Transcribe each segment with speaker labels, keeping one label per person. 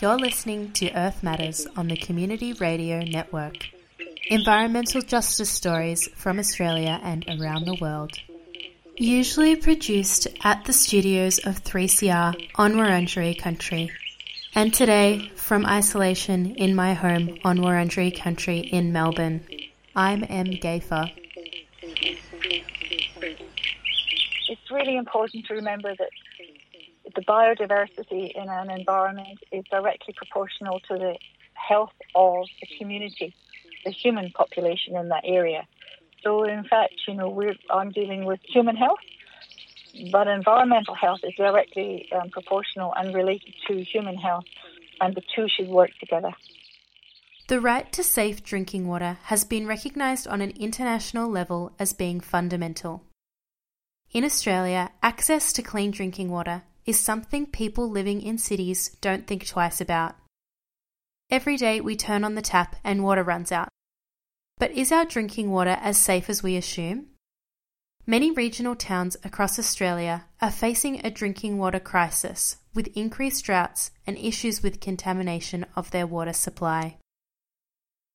Speaker 1: You're listening to Earth Matters on the Community Radio Network. Environmental justice stories from Australia and around the world. Usually produced at the studios of 3CR on Wurundjeri country. And today, from isolation in my home on Wurundjeri country in Melbourne, I'm M. Gafer.
Speaker 2: It's really important to remember that the biodiversity in an environment is directly proportional to the health of the community, the human population in that area. So, in fact, you know, I'm dealing with human health, but environmental health is directly um, proportional and related to human health, and the two should work together.
Speaker 1: The right to safe drinking water has been recognised on an international level as being fundamental. In Australia, access to clean drinking water is something people living in cities don't think twice about. Every day we turn on the tap and water runs out. But is our drinking water as safe as we assume? Many regional towns across Australia are facing a drinking water crisis with increased droughts and issues with contamination of their water supply.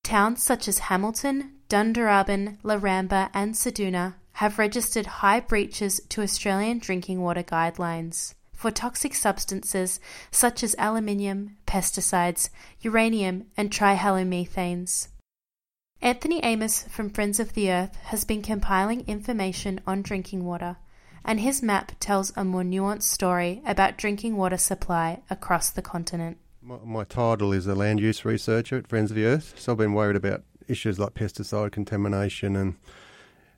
Speaker 1: Towns such as Hamilton, Dundurrabin, Laramba, and Ceduna have registered high breaches to Australian drinking water guidelines for toxic substances such as aluminium, pesticides, uranium, and trihalomethanes. Anthony Amos from Friends of the Earth has been compiling information on drinking water, and his map tells a more nuanced story about drinking water supply across the continent.
Speaker 3: My, my title is a land use researcher at Friends of the Earth, so I've been worried about issues like pesticide contamination and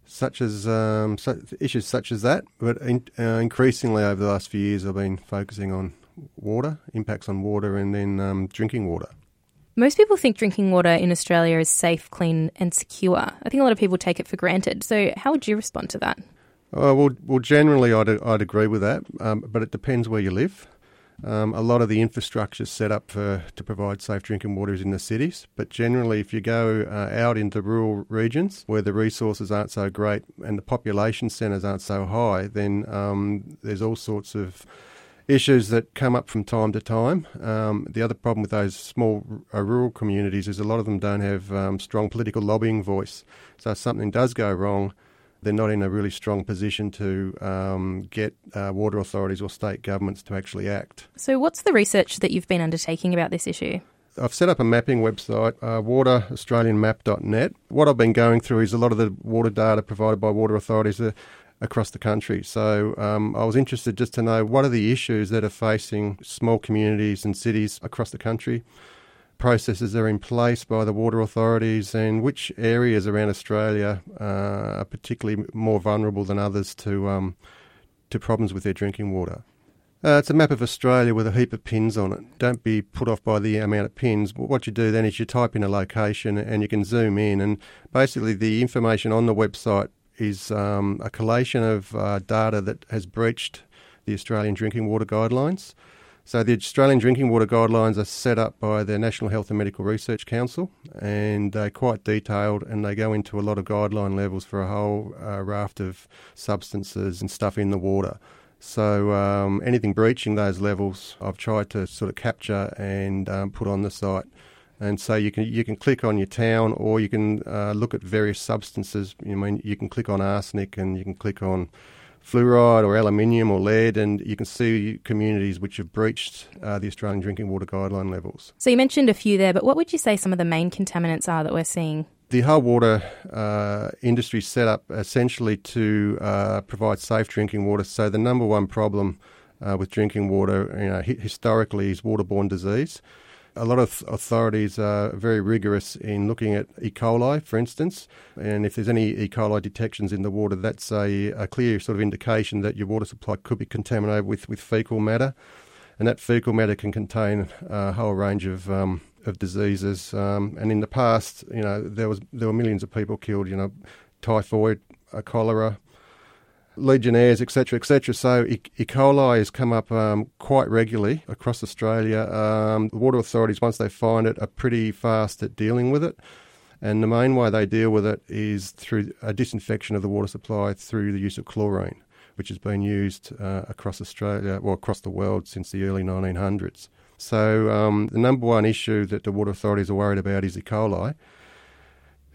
Speaker 3: such as um, issues such as that. But in, uh, increasingly over the last few years, I've been focusing on water, impacts on water, and then um, drinking water.
Speaker 4: Most people think drinking water in Australia is safe, clean, and secure. I think a lot of people take it for granted. So, how would you respond to that?
Speaker 3: Uh, well, well, generally, I'd, I'd agree with that, um, but it depends where you live. Um, a lot of the infrastructure is set up for, to provide safe drinking water is in the cities, but generally, if you go uh, out into rural regions where the resources aren't so great and the population centres aren't so high, then um, there's all sorts of issues that come up from time to time. Um, the other problem with those small uh, rural communities is a lot of them don't have um, strong political lobbying voice. So if something does go wrong, they're not in a really strong position to um, get uh, water authorities or state governments to actually act.
Speaker 4: So, what's the research that you've been undertaking about this issue?
Speaker 3: I've set up a mapping website, uh, wateraustralianmap.net. What I've been going through is a lot of the water data provided by water authorities uh, across the country. So um, I was interested just to know what are the issues that are facing small communities and cities across the country processes are in place by the water authorities and which areas around Australia uh, are particularly more vulnerable than others to um, to problems with their drinking water. Uh, it's a map of Australia with a heap of pins on it. Don't be put off by the amount of pins. What you do then is you type in a location and you can zoom in, and basically the information on the website is um, a collation of uh, data that has breached the Australian drinking water guidelines. So the Australian Drinking Water Guidelines are set up by the National Health and Medical Research Council, and they're quite detailed, and they go into a lot of guideline levels for a whole uh, raft of substances and stuff in the water. So um, anything breaching those levels, I've tried to sort of capture and um, put on the site. And so you can you can click on your town, or you can uh, look at various substances. You mean you can click on arsenic, and you can click on fluoride or aluminium or lead, and you can see communities which have breached uh, the Australian drinking water guideline levels.
Speaker 4: So you mentioned a few there, but what would you say some of the main contaminants are that we're seeing?
Speaker 3: The whole water uh, industry set up essentially to uh, provide safe drinking water. So the number one problem uh, with drinking water, you know, historically, is waterborne disease. A lot of authorities are very rigorous in looking at E. coli, for instance, and if there's any E. coli detections in the water, that's a, a clear sort of indication that your water supply could be contaminated with, with fecal matter, and that fecal matter can contain a whole range of um, of diseases. Um, and in the past, you know, there was there were millions of people killed. You know, typhoid, cholera, Legionnaires, etc., etc. So E. e. coli has come up um, quite regularly across Australia. Um, the water authorities, once they find it, are pretty fast at dealing with it. And the main way they deal with it is through a disinfection of the water supply through the use of chlorine, which has been used uh, across Australia, well, across the world since the early 1900s. So um, the number one issue that the water authorities are worried about is E. coli.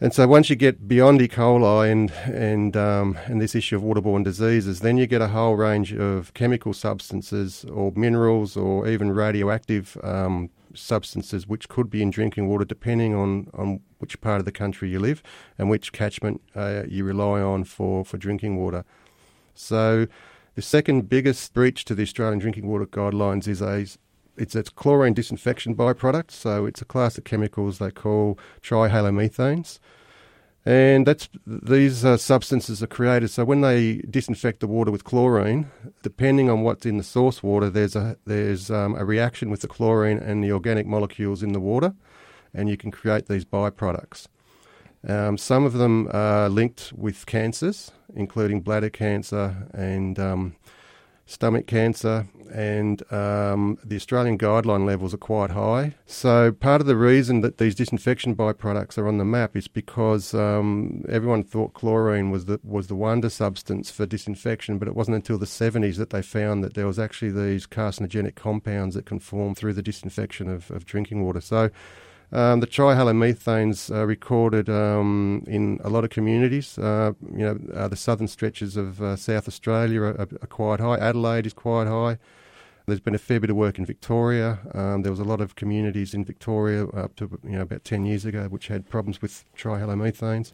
Speaker 3: And so once you get beyond E. coli and and um, and this issue of waterborne diseases, then you get a whole range of chemical substances or minerals or even radioactive um, substances which could be in drinking water depending on, on which part of the country you live and which catchment uh, you rely on for, for drinking water. So the second biggest breach to the Australian drinking water guidelines is a it's a chlorine disinfection byproduct, so it's a class of chemicals they call trihalomethanes. And that's these uh, substances are created. So when they disinfect the water with chlorine, depending on what's in the source water, there's a there's um, a reaction with the chlorine and the organic molecules in the water, and you can create these byproducts. Um, some of them are linked with cancers, including bladder cancer and um, stomach cancer, and um, the Australian guideline levels are quite high. So, part of the reason that these disinfection byproducts are on the map is because um, everyone thought chlorine was the, was the wonder substance for disinfection, but it wasn't until the 70s that they found that there was actually these carcinogenic compounds that can form through the disinfection of, of drinking water. So, um, the trihalomethanes are recorded um, in a lot of communities. Uh, you know, uh, the southern stretches of uh, South Australia are, are, quite high. Adelaide is quite high. There's been a fair bit of work in Victoria. Um, there was a lot of communities in Victoria up to you know about ten years ago which had problems with trihalomethanes.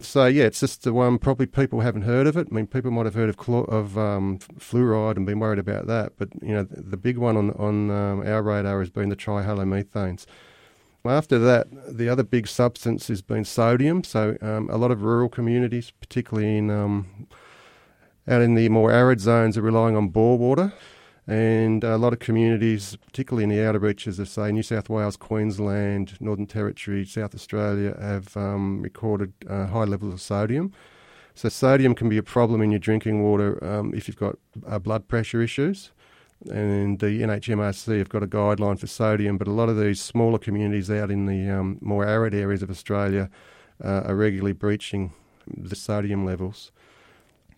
Speaker 3: So yeah, it's just the one probably people haven't heard of it. I mean, people might have heard of of um, fluoride and been worried about that, but you know the big one on on um, our radar has been the trihalomethanes. After that, the other big substance has been sodium. So um, a lot of rural communities, particularly in um, out in the more arid zones, are relying on bore water. And a lot of communities, particularly in the outer reaches of, say, New South Wales, Queensland, Northern Territory, South Australia, have um, recorded uh, high levels of sodium. So, sodium can be a problem in your drinking water um, if you've got uh, blood pressure issues and the NHMRC have got a guideline for sodium, but a lot of these smaller communities out in the um, more arid areas of Australia uh, are regularly breaching the sodium levels.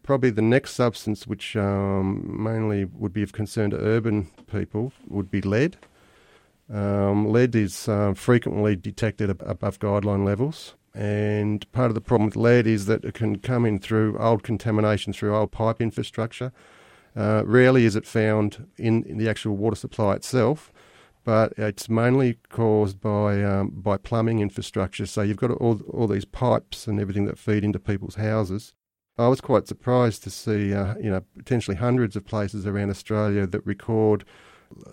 Speaker 3: Probably the next substance, which um, mainly would be of concern to urban people, would be lead. Um, lead is uh, frequently detected above guideline levels. And part of the problem with lead is that it can come in through old contamination through old pipe infrastructure. Uh, rarely is it found in, in, the actual water supply itself, but it's mainly caused by um, by plumbing infrastructure. So you've got all all these pipes and everything that feed into people's houses. I was quite surprised to see, uh, you know, potentially hundreds of places around Australia that record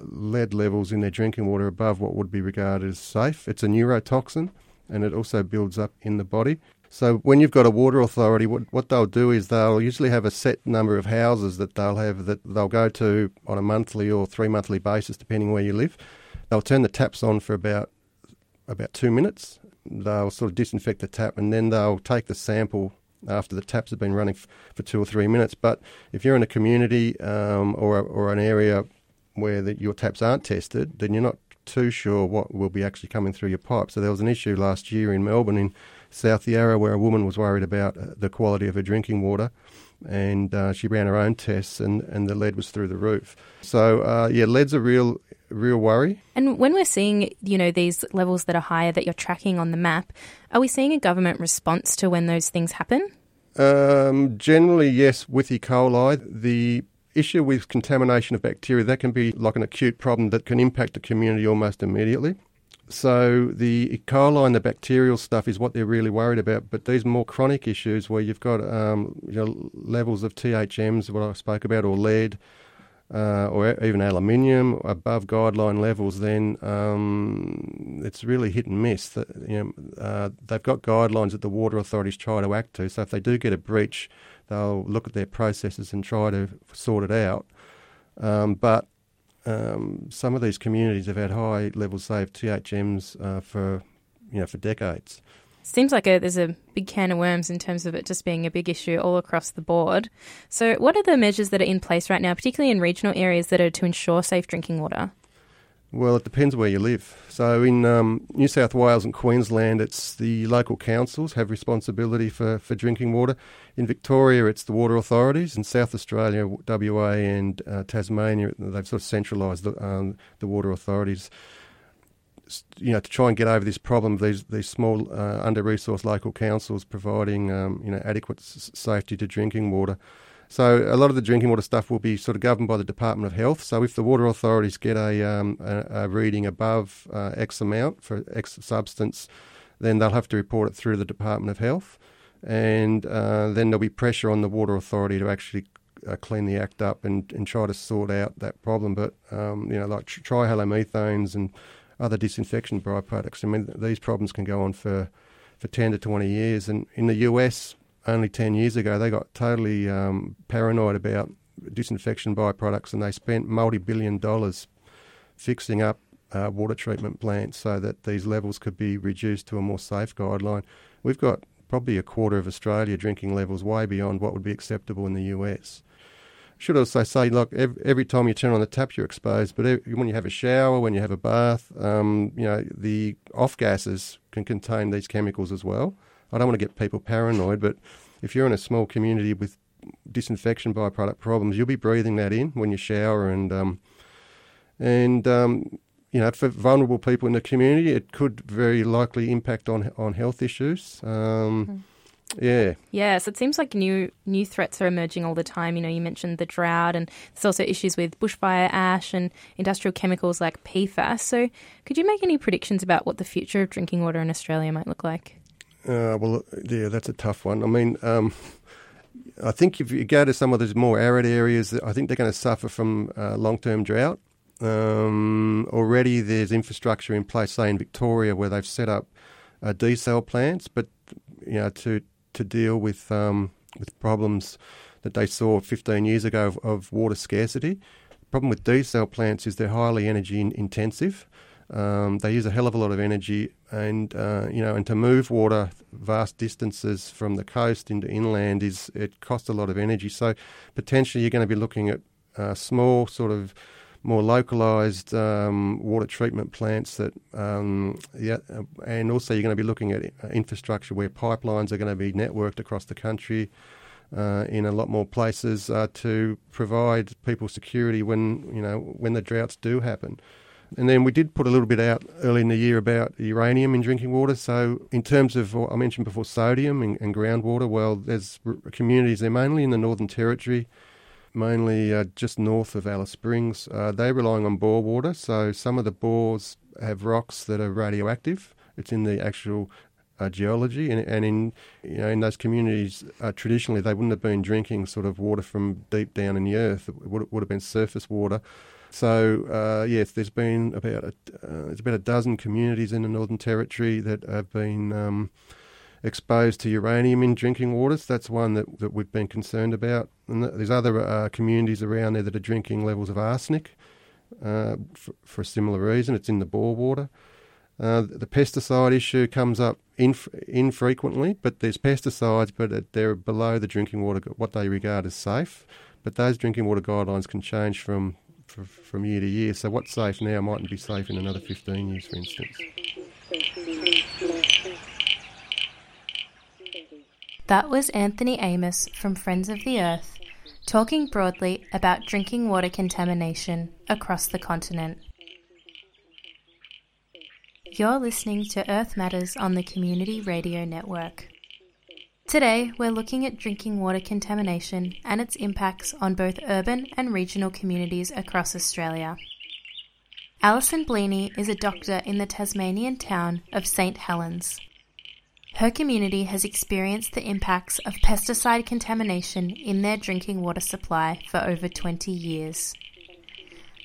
Speaker 3: lead levels in their drinking water above what would be regarded as safe. It's a neurotoxin, and it also builds up in the body. So when you've got a water authority, what, what they'll do is they'll usually have a set number of houses that they'll have that they'll go to on a monthly or three monthly basis, depending where you live. They'll turn the taps on for about about two minutes. They'll sort of disinfect the tap, and then they'll take the sample after the taps have been running f- for two or three minutes. But if you're in a community um, or or an area where the, your taps aren't tested, then you're not too sure what will be actually coming through your pipe. So there was an issue last year in Melbourne in South Yarra where a woman was worried about uh, the quality of her drinking water. And uh, she ran her own tests, and, and the lead was through the roof. So uh, yeah, lead's a real real worry.
Speaker 4: And when we're seeing, you know, these levels that are higher that you're tracking on the map, are we seeing a government response to when those things happen?
Speaker 3: Um, generally, yes. With E. coli, the issue with contamination of bacteria that can be like an acute problem that can impact the community almost immediately. So the E. coli and the bacterial stuff is what they're really worried about. But these more chronic issues where you've got um, you know, levels of THMs, what I spoke about, or lead, uh, or even aluminium above guideline levels, then um, it's really hit and miss. That, you know, uh, they've got guidelines that the water authorities try to act to. So if they do get a breach, they'll look at their processes and try to sort it out. Um, but um, some of these communities have had high levels, of THMs uh, for you know for decades.
Speaker 4: Seems like a, there's a big can of worms in terms of it just being a big issue all across the board. So, what are the measures that are in place right now, particularly in regional areas, that are to ensure safe drinking water?
Speaker 3: Well, it depends where you live. So in um, New South Wales and Queensland, it's the local councils have responsibility for, for drinking water. In Victoria, it's the water authorities. In South Australia, WA and uh, Tasmania, they've sort of centralised the, um, the water authorities. You know, to try and get over this problem, these these small uh, under-resourced local councils providing um, you know adequate s- safety to drinking water. So a lot of the drinking water stuff will be sort of governed by the Department of Health. So if the water authorities get a, um, a, a reading above uh, X amount for X substance, then they'll have to report it through the Department of Health, and uh, then there'll be pressure on the water authority to actually uh, clean the act up and, and try to sort out that problem. But um, you know, like trihalomethanes and other disinfection byproducts. I mean, these problems can go on for for ten to twenty years. And in the US, only 10 years ago, they got totally um, paranoid about disinfection byproducts and they spent multi billion dollars fixing up uh, water treatment plants so that these levels could be reduced to a more safe guideline. We've got probably a quarter of Australia drinking levels way beyond what would be acceptable in the US. Should also say, look, every, time you turn on the tap, you're exposed. But when you have a shower, when you have a bath, um, you know the off gases can contain these chemicals as well. I don't want to get people paranoid, but if you're in a small community with disinfection byproduct problems, you'll be breathing that in when you shower, and um, and um, you know, for vulnerable people in the community, it could very likely impact on on health issues. Um, mm. Yeah.
Speaker 4: Yes, it seems like new new threats are emerging all the time. You know, you mentioned the drought, and there's also issues with bushfire ash and industrial chemicals like PFAS. So, could you make any predictions about what the future of drinking water in Australia might look like?
Speaker 3: Uh, well, yeah, that's a tough one. I mean, um, I think if you go to some of those more arid areas, I think they're going to suffer from uh, long term drought. Um, already there's infrastructure in place, say in Victoria, where they've set up uh, desal plants, but you know to to deal with um, with problems that they saw 15 years ago of, of water scarcity. The problem with desal plants is they're highly energy in- intensive. Um, they use a hell of a lot of energy, and uh, you know, and to move water vast distances from the coast into inland is it costs a lot of energy. So potentially, you're going to be looking at uh, small, sort of more localized um, water treatment plants that, um, yeah, and also you're going to be looking at uh, infrastructure where pipelines are going to be networked across the country. Uh, in a lot more places uh, to provide people security when you know when the droughts do happen. And then we did put a little bit out early in the year about uranium in drinking water. So, in terms of what I mentioned before, sodium and, and groundwater, well, there's communities there mainly in the Northern Territory, mainly uh, just north of Alice Springs. Uh, they're relying on bore water. So, some of the bores have rocks that are radioactive. It's in the actual uh, geology, and, and, in you know in those communities, uh, traditionally they wouldn't have been drinking sort of water from deep down in the earth. It would, would have been surface water. So uh, yes, there's been about a, uh, there's about a dozen communities in the Northern Territory that have been um, exposed to uranium in drinking waters. That's one that, that we've been concerned about. And there's other uh, communities around there that are drinking levels of arsenic uh, for, for, a similar reason. It's in the bore water. Uh, the pesticide issue comes up inf- infrequently, but there's pesticides, but they're below the drinking water, what they regard as safe. But those drinking water guidelines can change from for, from year to year. So what's safe now mightn't be safe in another 15 years, for instance.
Speaker 1: That was Anthony Amos from Friends of the Earth talking broadly about drinking water contamination across the continent. You're listening to Earth Matters on the Community Radio Network. Today, we're looking at drinking water contamination and its impacts on both urban and regional communities across Australia. Alison Bleaney is a doctor in the Tasmanian town of St Helens. Her community has experienced the impacts of pesticide contamination in their drinking water supply for over 20 years.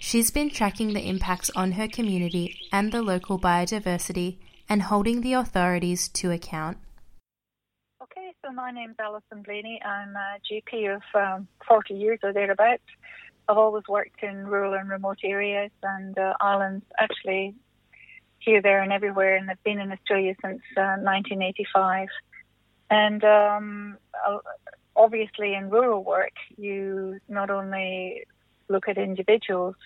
Speaker 1: She's been tracking the impacts on her community and the local biodiversity and holding the authorities to account.
Speaker 2: So my name's Alison Bleaney. I'm a GP of um, 40 years or thereabouts. I've always worked in rural and remote areas and uh, islands, actually here, there, and everywhere, and I've been in Australia since uh, 1985. And um, obviously, in rural work, you not only look at individuals'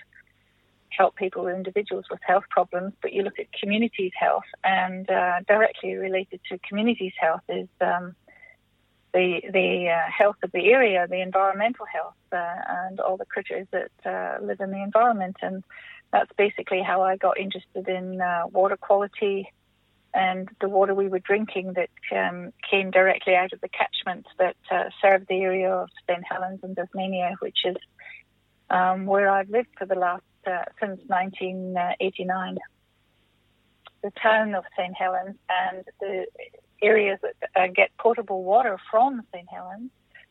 Speaker 2: help people, with individuals with health problems, but you look at communities' health, and uh, directly related to communities' health is um, the the uh, health of the area, the environmental health, uh, and all the critters that uh, live in the environment. And that's basically how I got interested in uh, water quality and the water we were drinking that um, came directly out of the catchment that uh, served the area of St Helens and Tasmania, which is um, where I've lived for the last uh, since 1989. The town of St Helens and the areas that uh, get potable water from St Helens,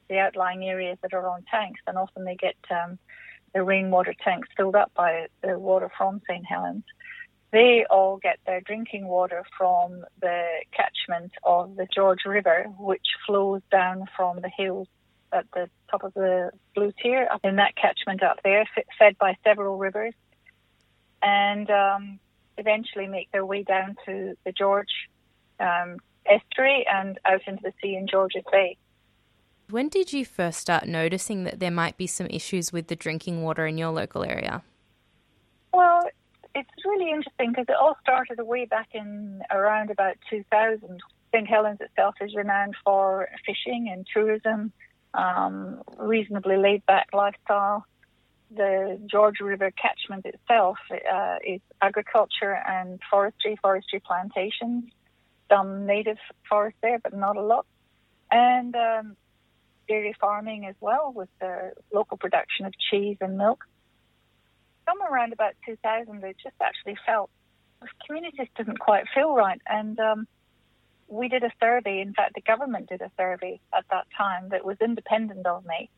Speaker 2: the outlying areas that are on tanks, and often they get um, the rainwater tanks filled up by the water from St Helens. They all get their drinking water from the catchment of the George River, which flows down from the hills at the top of the Blue Tier, up in that catchment up there, fed by several rivers, and um, eventually make their way down to the George um, estuary and out into the sea in George's Bay.
Speaker 4: When did you first start noticing that there might be some issues with the drinking water in your local area?
Speaker 2: Well, it's really interesting because it all started way back in around about 2000. St. Helens itself is renowned for fishing and tourism, um, reasonably laid back lifestyle. The George River catchment itself uh, is agriculture and forestry, forestry plantations, some native forest there, but not a lot. And um, dairy farming as well, with the local production of cheese and milk somewhere around about 2000, they just actually felt the community just didn't quite feel right. And um, we did a survey. In fact, the government did a survey at that time that was independent of me,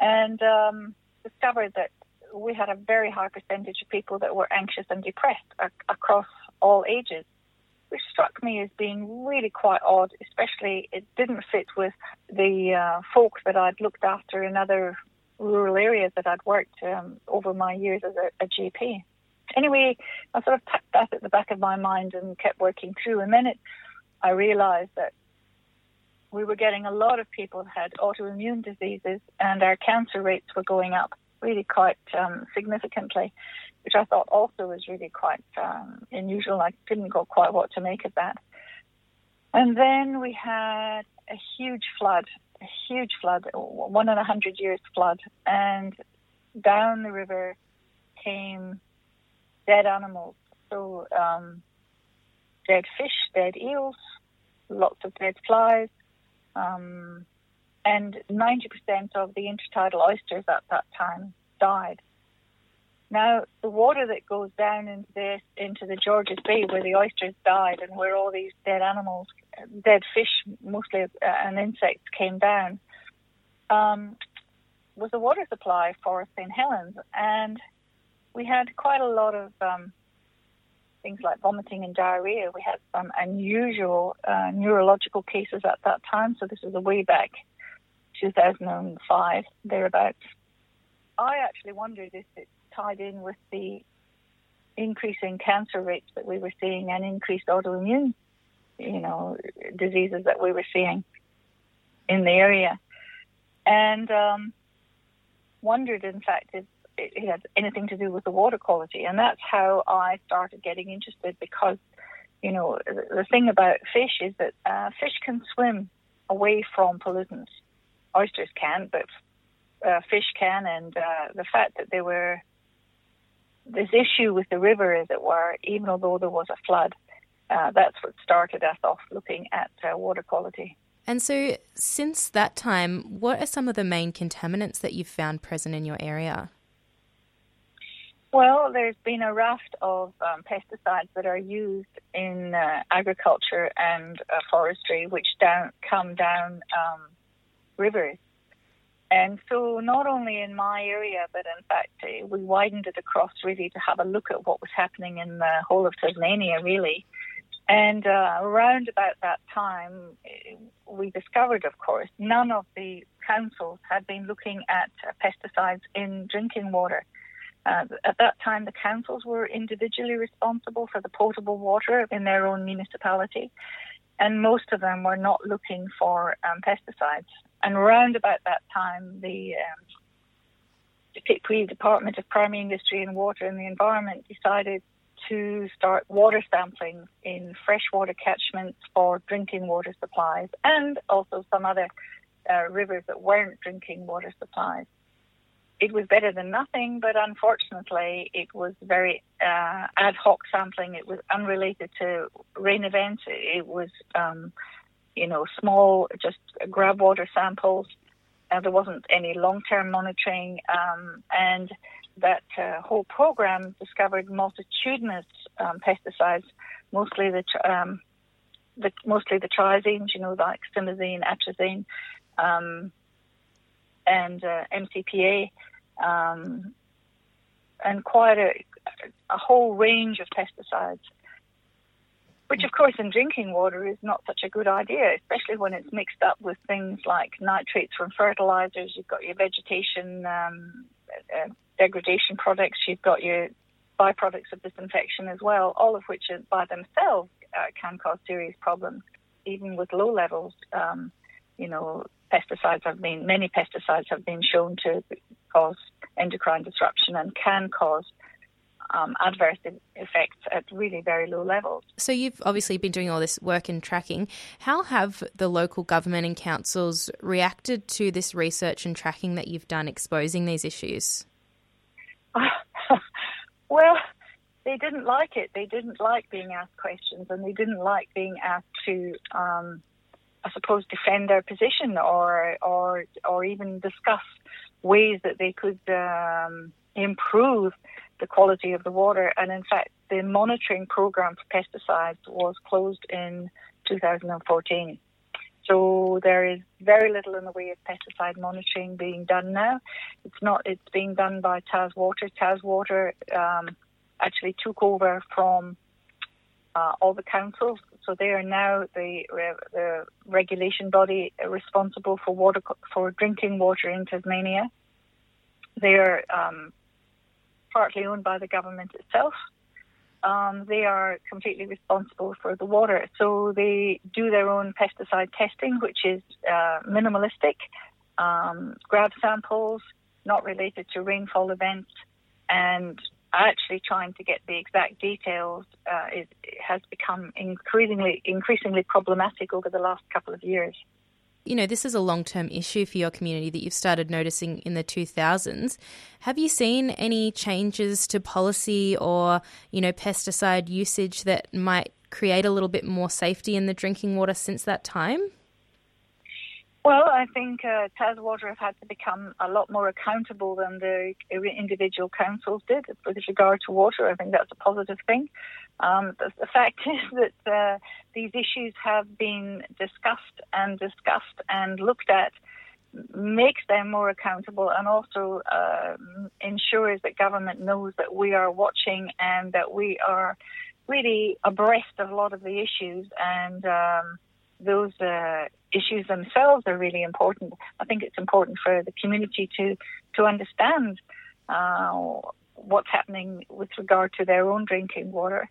Speaker 2: and um, discovered that we had a very high percentage of people that were anxious and depressed ac- across all ages, which struck me as being really quite odd. Especially, it didn't fit with the uh, folk that I'd looked after in other rural areas that I'd worked um, over my years as a, a, GP. Anyway, I sort of tucked that at the back of my mind and kept working through. And then it, I realized that we were getting a lot of people who had autoimmune diseases and our cancer rates were going up really quite um, significantly, which I thought also was really quite um, unusual. I didn't go quite what to make of that. And then we had a huge flood a huge flood, one in a hundred years flood, and down the river came dead animals. So um, dead fish, dead eels, lots of dead flies, um, and 90% of the intertidal oysters at that time died. Now, the water that goes down into the, into the Georges Bay where the oysters died and where all these dead animals, dead fish mostly uh, and insects came down, um, was the water supply for St. Helens. And we had quite a lot of um, things like vomiting and diarrhea. We had some unusual uh, neurological cases at that time. So this was a way back 2005, thereabouts. I actually wondered if it tied in with the increasing cancer rates that we were seeing and increased autoimmune, you know, diseases that we were seeing in the area, and um, wondered, in fact, if it had anything to do with the water quality. And that's how I started getting interested because, you know, the thing about fish is that uh, fish can swim away from pollutants. Oysters can, but uh, fish can, and uh, the fact that they were this issue with the river, as it were, even although there was a flood, uh, that's what started us off looking at uh, water quality.
Speaker 4: And so, since that time, what are some of the main contaminants that you've found present in your area?
Speaker 2: Well, there's been a raft of um, pesticides that are used in uh, agriculture and uh, forestry, which down, come down um, rivers. And so, not only in my area, but in fact, uh, we widened it across really to have a look at what was happening in the whole of Tasmania, really. And uh, around about that time, uh, we discovered, of course, none of the councils had been looking at uh, pesticides in drinking water. Uh, at that time, the councils were individually responsible for the potable water in their own municipality, and most of them were not looking for um, pesticides. And around about that time, the um, Tipui Department of Primary Industry and Water and the Environment decided to start water sampling in freshwater catchments for drinking water supplies and also some other uh, rivers that weren't drinking water supplies. It was better than nothing, but unfortunately, it was very uh, ad hoc sampling. It was unrelated to rain events. It was, um, you know, small, just grab water samples. Uh, there wasn't any long term monitoring, um, and that uh, whole program discovered multitudinous um, pesticides, mostly the, um, the, mostly the triazines, you know, like simazine, atrazine, um, and uh, MCPA, um, and quite a, a whole range of pesticides. Which, of course, in drinking water is not such a good idea, especially when it's mixed up with things like nitrates from fertilizers. You've got your vegetation um, uh, degradation products, you've got your byproducts of disinfection as well, all of which by themselves uh, can cause serious problems, even with low levels. Um, you know, pesticides have been, many pesticides have been shown to cause endocrine disruption and can cause um, adverse effects at really very low levels.
Speaker 4: So, you've obviously been doing all this work in tracking. How have the local government and councils reacted to this research and tracking that you've done exposing these issues?
Speaker 2: well, they didn't like it. They didn't like being asked questions, and they didn't like being asked to, um, I suppose, defend their position or or or even discuss ways that they could um, improve the quality of the water. And in fact, the monitoring program for pesticides was closed in 2014. So there is very little in the way of pesticide monitoring being done now. It's not. It's being done by TasWater. TasWater um, actually took over from uh, all the councils, so they are now the, the regulation body responsible for water for drinking water in Tasmania. They are um, partly owned by the government itself um, they are completely responsible for the water. So they do their own pesticide testing, which is uh, minimalistic, um, grab samples, not related to rainfall events, and actually trying to get the exact details uh, is, has become increasingly increasingly problematic over the last couple of years
Speaker 4: you know, this is a long term issue for your community that you've started noticing in the 2000s. Have you seen any changes to policy or, you know, pesticide usage that might create a little bit more safety in the drinking water since that time?
Speaker 2: Well, I think uh, TasWater have had to become a lot more accountable than the individual councils did with regard to water. I think that's a positive thing. Um, the, the, fact is that uh, these issues have been discussed and discussed and looked at makes them more accountable and also uh, ensures that government knows that we are watching and that we are really abreast of a lot of the issues and um, those uh, issues themselves are really important. I think it's important for the community to to understand uh, what's happening with regard to their own drinking water.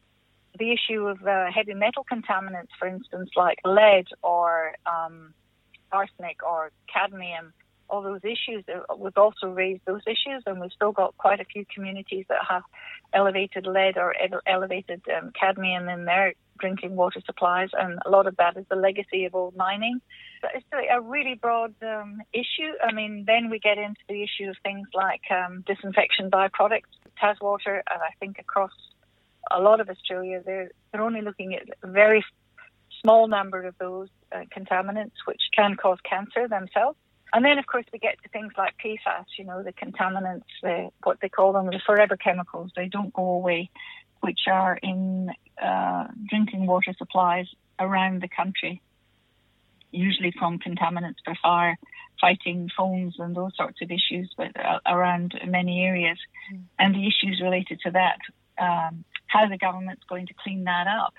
Speaker 2: The issue of uh, heavy metal contaminants, for instance, like lead or um, arsenic or cadmium, all those issues. Uh, we've also raised those issues, and we've still got quite a few communities that have elevated lead or elevated um, cadmium in their drinking water supplies, and a lot of that is the legacy of old mining. It's a really broad um, issue. I mean, then we get into the issue of things like um, disinfection byproducts. TasWater, and I think across a lot of Australia, they're, they're only looking at a very small number of those uh, contaminants, which can cause cancer themselves. And then, of course, we get to things like PFAS, you know, the contaminants, the, what they call them, the forever chemicals. They don't go away, which are in uh, drinking water supplies around the country, usually from contaminants for fire fighting foams and those sorts of issues, but uh, around many areas. Mm. And the issues related to that, um, how the government's going to clean that up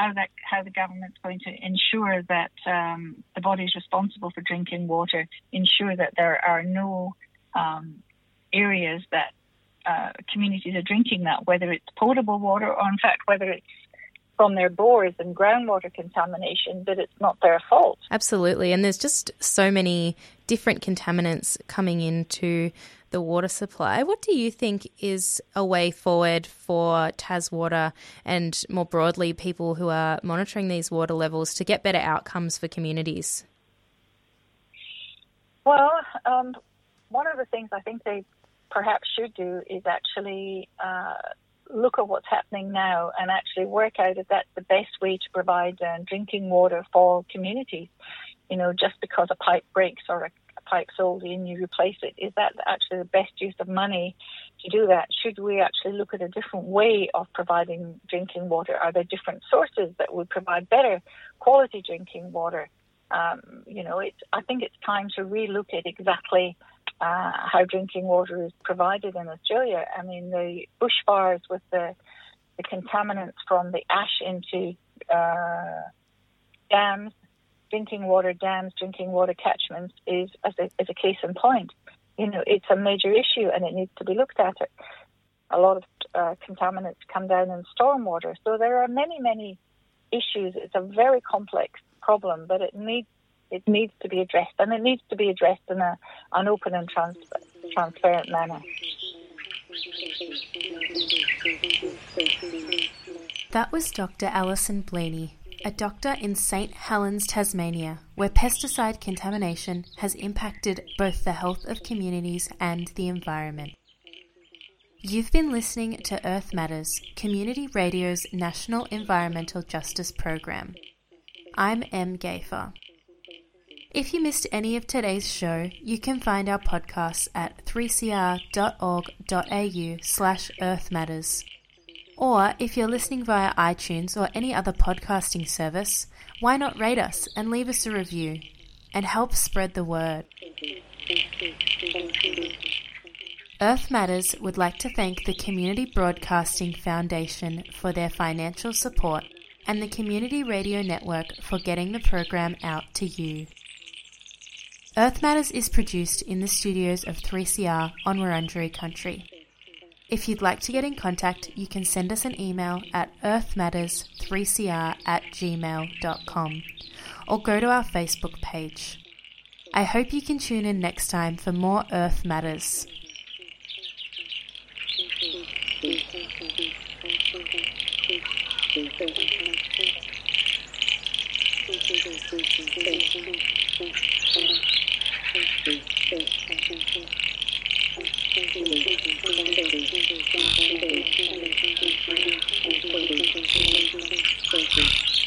Speaker 2: how that how the government's going to ensure that um, the bodies responsible for drinking water ensure that there are no um, areas that uh, communities are drinking that, whether it's potable water or in fact whether it's from their bores and groundwater contamination, but it's not their fault.
Speaker 4: Absolutely. And there's just so many different contaminants coming into the water supply. What do you think is a way forward for TasWater and more broadly people who are monitoring these water levels to get better outcomes for communities?
Speaker 2: Well, um, one of the things I think they perhaps should do is actually uh, look at what's happening now and actually work out if that's the best way to provide uh, drinking water for communities. You know, just because a pipe breaks or a pipe's old and you replace it, is that actually the best use of money to do that? Should we actually look at a different way of providing drinking water? Are there different sources that would provide better quality drinking water? Um, you know, it's, I think it's time to relook at exactly uh, how drinking water is provided in Australia. I mean, the bushfires with the, the contaminants from the ash into uh, dams, drinking water dams, drinking water catchments is, as a, as a case in point. You know, it's a major issue and it needs to be looked at. A lot of uh, contaminants come down in stormwater. So there are many, many issues. It's a very complex problem, but it needs it needs to be addressed, and it needs to be addressed in a, an open and trans, transparent manner.
Speaker 1: That was Dr. Alison Bleaney, a doctor in St. Helens, Tasmania, where pesticide contamination has impacted both the health of communities and the environment. You've been listening to Earth Matters, Community Radio's National Environmental Justice Program. I'm M. Gafer. If you missed any of today's show, you can find our podcasts at 3cr.org.au slash Earth Matters. Or if you're listening via iTunes or any other podcasting service, why not rate us and leave us a review and help spread the word. Earth Matters would like to thank the Community Broadcasting Foundation for their financial support and the Community Radio Network for getting the program out to you. Earth Matters is produced in the studios of 3CR on Wurundjeri country. If you'd like to get in contact, you can send us an email at earthmatters3cr at gmail.com or go to our Facebook page. I hope you can tune in next time for more Earth Matters. Thank you.